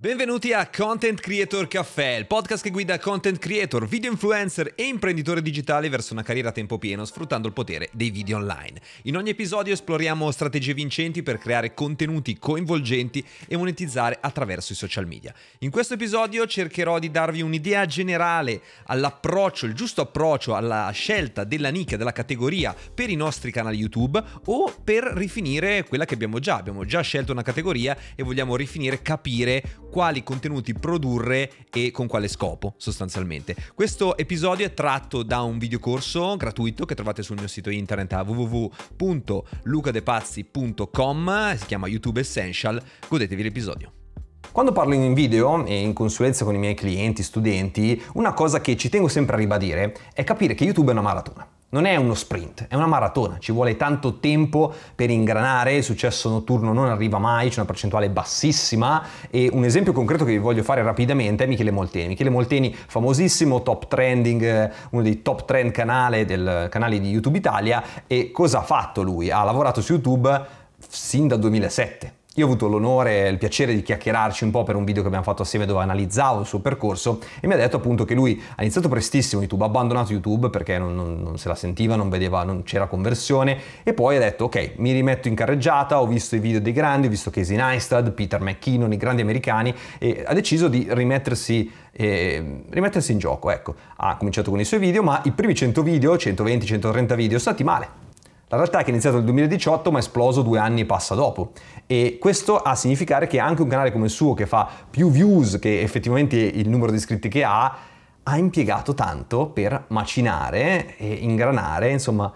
Benvenuti a Content Creator Caffè, il podcast che guida content creator, video influencer e imprenditore digitale verso una carriera a tempo pieno sfruttando il potere dei video online. In ogni episodio esploriamo strategie vincenti per creare contenuti coinvolgenti e monetizzare attraverso i social media. In questo episodio cercherò di darvi un'idea generale all'approccio, il giusto approccio alla scelta della nicchia, della categoria per i nostri canali YouTube o per rifinire quella che abbiamo già. Abbiamo già scelto una categoria e vogliamo rifinire, capire quali contenuti produrre e con quale scopo sostanzialmente. Questo episodio è tratto da un videocorso gratuito che trovate sul mio sito internet a www.lucadepazzi.com, si chiama YouTube Essential, godetevi l'episodio. Quando parlo in video e in consulenza con i miei clienti, studenti, una cosa che ci tengo sempre a ribadire è capire che YouTube è una maratona. Non è uno sprint, è una maratona, ci vuole tanto tempo per ingranare, il successo notturno non arriva mai, c'è una percentuale bassissima. E un esempio concreto che vi voglio fare rapidamente è Michele Molteni. Michele Molteni, famosissimo, top trending, eh, uno dei top trend canale di YouTube Italia. E cosa ha fatto lui? Ha lavorato su YouTube sin dal 2007 io ho avuto l'onore e il piacere di chiacchierarci un po' per un video che abbiamo fatto assieme dove analizzavo il suo percorso e mi ha detto appunto che lui ha iniziato prestissimo YouTube, ha abbandonato YouTube perché non, non, non se la sentiva, non vedeva, non c'era conversione e poi ha detto ok, mi rimetto in carreggiata, ho visto i video dei grandi, ho visto Casey Neistat, Peter McKinnon, i grandi americani e ha deciso di rimettersi, eh, rimettersi in gioco, ecco. Ha cominciato con i suoi video ma i primi 100 video, 120-130 video, sono stati male la realtà è che è iniziato nel 2018 ma è esploso due anni e passa dopo. E questo a significare che anche un canale come il suo che fa più views che effettivamente il numero di iscritti che ha ha impiegato tanto per macinare e ingranare, insomma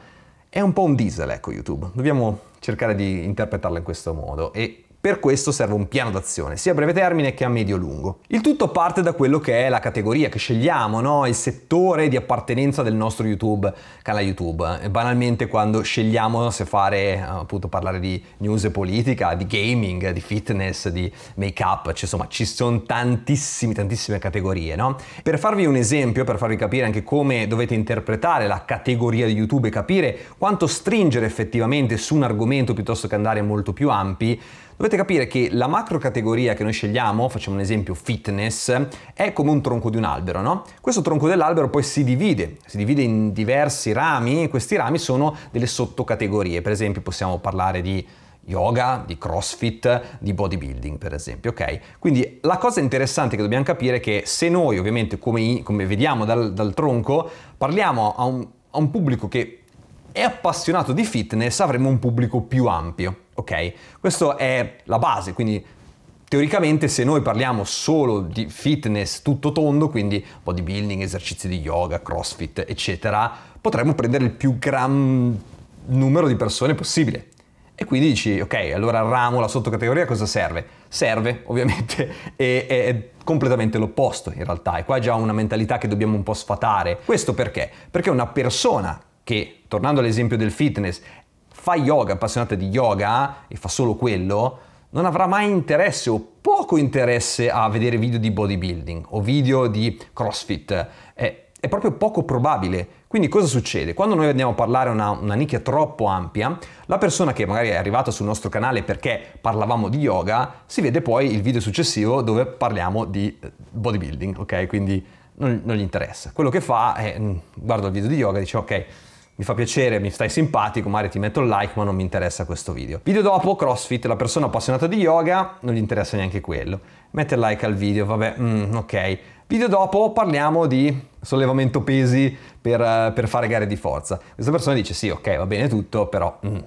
è un po' un diesel ecco YouTube, dobbiamo cercare di interpretarlo in questo modo. E per questo serve un piano d'azione, sia a breve termine che a medio-lungo. Il tutto parte da quello che è la categoria che scegliamo, no? il settore di appartenenza del nostro YouTube, canale YouTube. Banalmente quando scegliamo se fare, appunto, parlare di news e politica, di gaming, di fitness, di make-up, cioè, insomma, ci sono tantissime, tantissime categorie, no? Per farvi un esempio, per farvi capire anche come dovete interpretare la categoria di YouTube e capire quanto stringere effettivamente su un argomento piuttosto che andare molto più ampi, Dovete capire che la macro categoria che noi scegliamo, facciamo un esempio fitness, è come un tronco di un albero, no? Questo tronco dell'albero poi si divide, si divide in diversi rami e questi rami sono delle sottocategorie. Per esempio possiamo parlare di yoga, di crossfit, di bodybuilding per esempio, ok? Quindi la cosa interessante che dobbiamo capire è che se noi ovviamente come, come vediamo dal, dal, tronco parliamo a un, a un pubblico che è appassionato di fitness avremo un pubblico più ampio ok? Questa è la base, quindi teoricamente se noi parliamo solo di fitness tutto tondo, quindi bodybuilding, esercizi di yoga, crossfit, eccetera, potremmo prendere il più gran numero di persone possibile. E quindi dici, ok, allora ramo, la sottocategoria cosa serve? Serve, ovviamente, è, è completamente l'opposto in realtà, e qua è già una mentalità che dobbiamo un po' sfatare. Questo perché? Perché una persona che, tornando all'esempio del fitness, fa yoga, appassionata di yoga e fa solo quello, non avrà mai interesse o poco interesse a vedere video di bodybuilding o video di crossfit. È, è proprio poco probabile. Quindi cosa succede? Quando noi andiamo a parlare una, una nicchia troppo ampia, la persona che magari è arrivata sul nostro canale perché parlavamo di yoga, si vede poi il video successivo dove parliamo di eh, bodybuilding, ok? Quindi non, non gli interessa. Quello che fa è, mm, guarda il video di yoga e dice ok, mi fa piacere, mi stai simpatico, magari ti metto il like, ma non mi interessa questo video. Video dopo, CrossFit, la persona appassionata di yoga, non gli interessa neanche quello. Mette il like al video, vabbè, mm, ok. Video dopo parliamo di sollevamento pesi per, uh, per, fare gare di forza. Questa persona dice sì, ok, va bene tutto, però... Mm.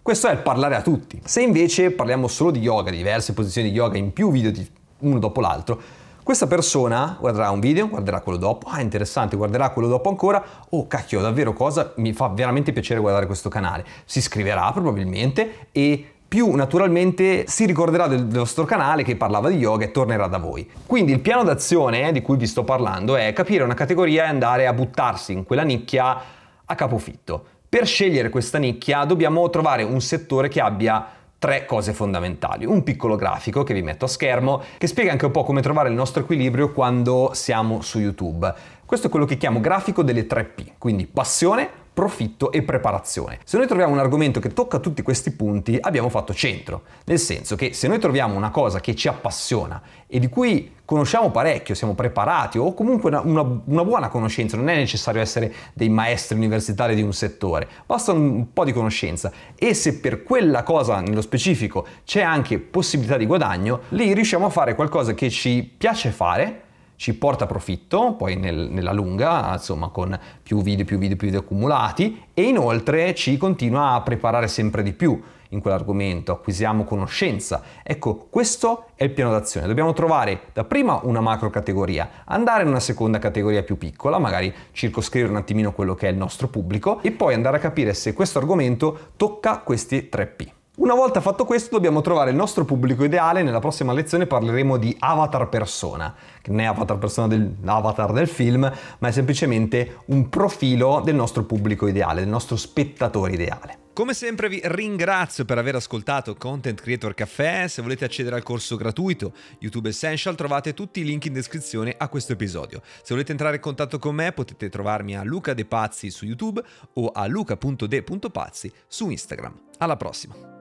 Questo è il parlare a tutti. Se invece parliamo solo di yoga, di diverse posizioni di yoga in più video di uno dopo l'altro, questa persona guarderà un video, guarderà quello dopo, ah interessante, guarderà quello dopo ancora, oh cacchio, davvero cosa, mi fa veramente piacere guardare questo canale. Si iscriverà probabilmente e più naturalmente si ricorderà del, vostro canale che parlava di yoga e tornerà da voi. Quindi il piano d'azione di cui vi sto parlando è capire una categoria e andare a buttarsi in quella nicchia a capofitto. Per scegliere questa nicchia dobbiamo trovare un settore che abbia tre cose fondamentali. Un piccolo grafico che vi metto a schermo che spiega anche un po' come trovare il nostro equilibrio quando siamo su YouTube. Questo è quello che chiamo grafico delle 3P, quindi passione, profitto e preparazione. Se noi troviamo un argomento che tocca tutti questi punti, abbiamo fatto centro, nel senso che se noi troviamo una cosa che ci appassiona e di cui conosciamo parecchio, siamo preparati o comunque una, una, una, buona conoscenza, non è necessario essere dei maestri universitari di un settore, basta un po' di conoscenza e se per quella cosa nello specifico c'è anche possibilità di guadagno, lì riusciamo a fare qualcosa che ci piace fare ci porta profitto, poi nel, nella lunga, insomma, con più video, più video, più video accumulati e inoltre ci continua a preparare sempre di più in quell'argomento, acquisiamo conoscenza. Ecco, questo è il piano d'azione. Dobbiamo trovare dapprima una macro categoria, andare in una seconda categoria più piccola, magari circoscrivere un attimino quello che è il nostro pubblico e poi andare a capire se questo argomento tocca questi 3 P. Una volta fatto questo dobbiamo trovare il nostro pubblico ideale, nella prossima lezione parleremo di avatar persona, che non è avatar persona dell'avatar del film, ma è semplicemente un profilo del nostro pubblico ideale, del nostro spettatore ideale. Come sempre vi ringrazio per aver ascoltato Content Creator Café, se volete accedere al corso gratuito YouTube Essential trovate tutti i link in descrizione a questo episodio. Se volete entrare in contatto con me potete trovarmi a Luca De Pazzi su YouTube o a luca.de.pazzi su Instagram. Alla prossima!